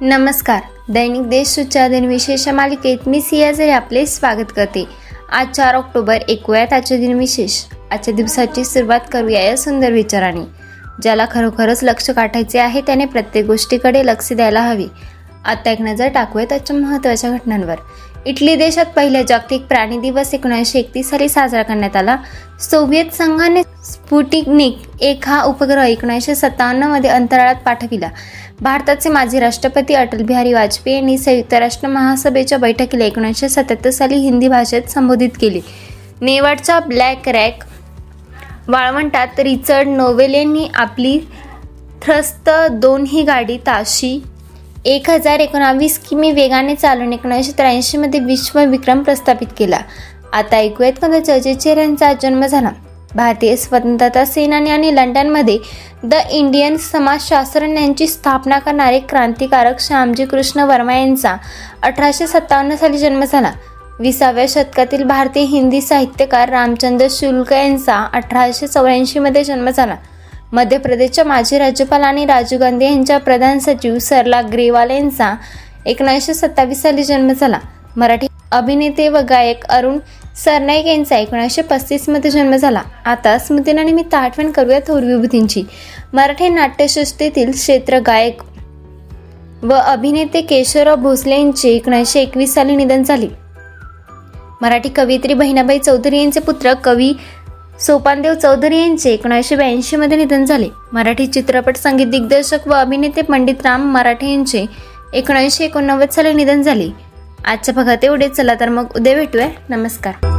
नमस्कार. दैनिक देश सुचादन विशेष मालिकेत मी सियाझरी आपले स्वागत करते. आज चार ऑक्टोबर ऐकूयात आजचे दिन विशेष. आजच्या दिवसाची सुरुवात करूया या सुंदर विचाराने. ज्याला खरोखरच लक्ष गाठायचे आहे त्याने प्रत्येक गोष्टीकडे लक्ष द्यायला हवे. आता एक नजर टाकूया त्याच्या महत्त्वाच्या घटनांवर. इटली देशात पहिला जागतिक प्राणी दिवस एकोणीसशे एकतीस साली साजरा करण्यात आला. सोव्हिएत संघाने स्पुटिकनिक एक हा उपग्रह एकोणीसशे सत्तावन्नमध्ये अंतराळात पाठविला. भारताचे माजी राष्ट्रपती अटल बिहारी वाजपेयी यांनी संयुक्त राष्ट्र महासभेच्या बैठकीला एकोणीसशे सत्याहत्तर साली हिंदी भाषेत संबोधित केले. नेवाडच्या ब्लॅक रॅक वाळवंटात रिचर्ड नोवेल यांनी आपली थ्रस्त दोन ही गाडी ताशी एक हजार एकोणावीस किमी वेगाने चालून एकोणीसशे त्र्याऐंशीमध्ये विश्वविक्रम प्रस्थापित केला. आता ऐकूयात कोणत्या चर्चेचेर यांचा जन्म झाला. भारतीय स्वतंत्रता सेनानी आणि लंडनमध्ये द इंडियन समाजशास्त्रज्ञांची स्थापना करणारे क्रांतिकारक श्यामजी कृष्ण वर्मा यांचा अठराशे सत्तावन्न साली जन्म झाला. विसाव्या शतकातील भारतीय हिंदी साहित्यकार रामचंद्र शुल्क यांचा अठराशे चौऱ्याऐंशीमध्ये जन्म झाला. मध्य प्रदेशच्या माजी राज्यपाल आणि राजीव गांधी यांच्या प्रधान सचिव सरला ग्रेवाल यांचा एकोणीसशे सत्तावीस साली जन्म झाला. मराठी अभिनेते व गायक अरुण सरनाईक यांचा एकोणीसशे पस्तीसमध्ये जन्म झाला. आता स्मृतीनानिमित्त आठवण करूया थोर विभूतींची मराठी नाट्यसृष्टीतील क्षेत्र गायक व अभिनेते केशवराव भोसले यांचे एकोणीसशे एकवीस साली निधन झाले. मराठी कवयित्री बहिणाबाई चौधरी यांचे पुत्र कवी सोपानदेव चौधरी यांचे एकोणीसशे ब्याऐंशीमध्ये निधन झाले. मराठी चित्रपट संगीत दिग्दर्शक व अभिनेते पंडित राम मराठे यांचे एकोणीसशे एकोणनव्वद साली निधन झाले. आजच्या भागात एवढे चला तर मग उद्या भेटूया. नमस्कार.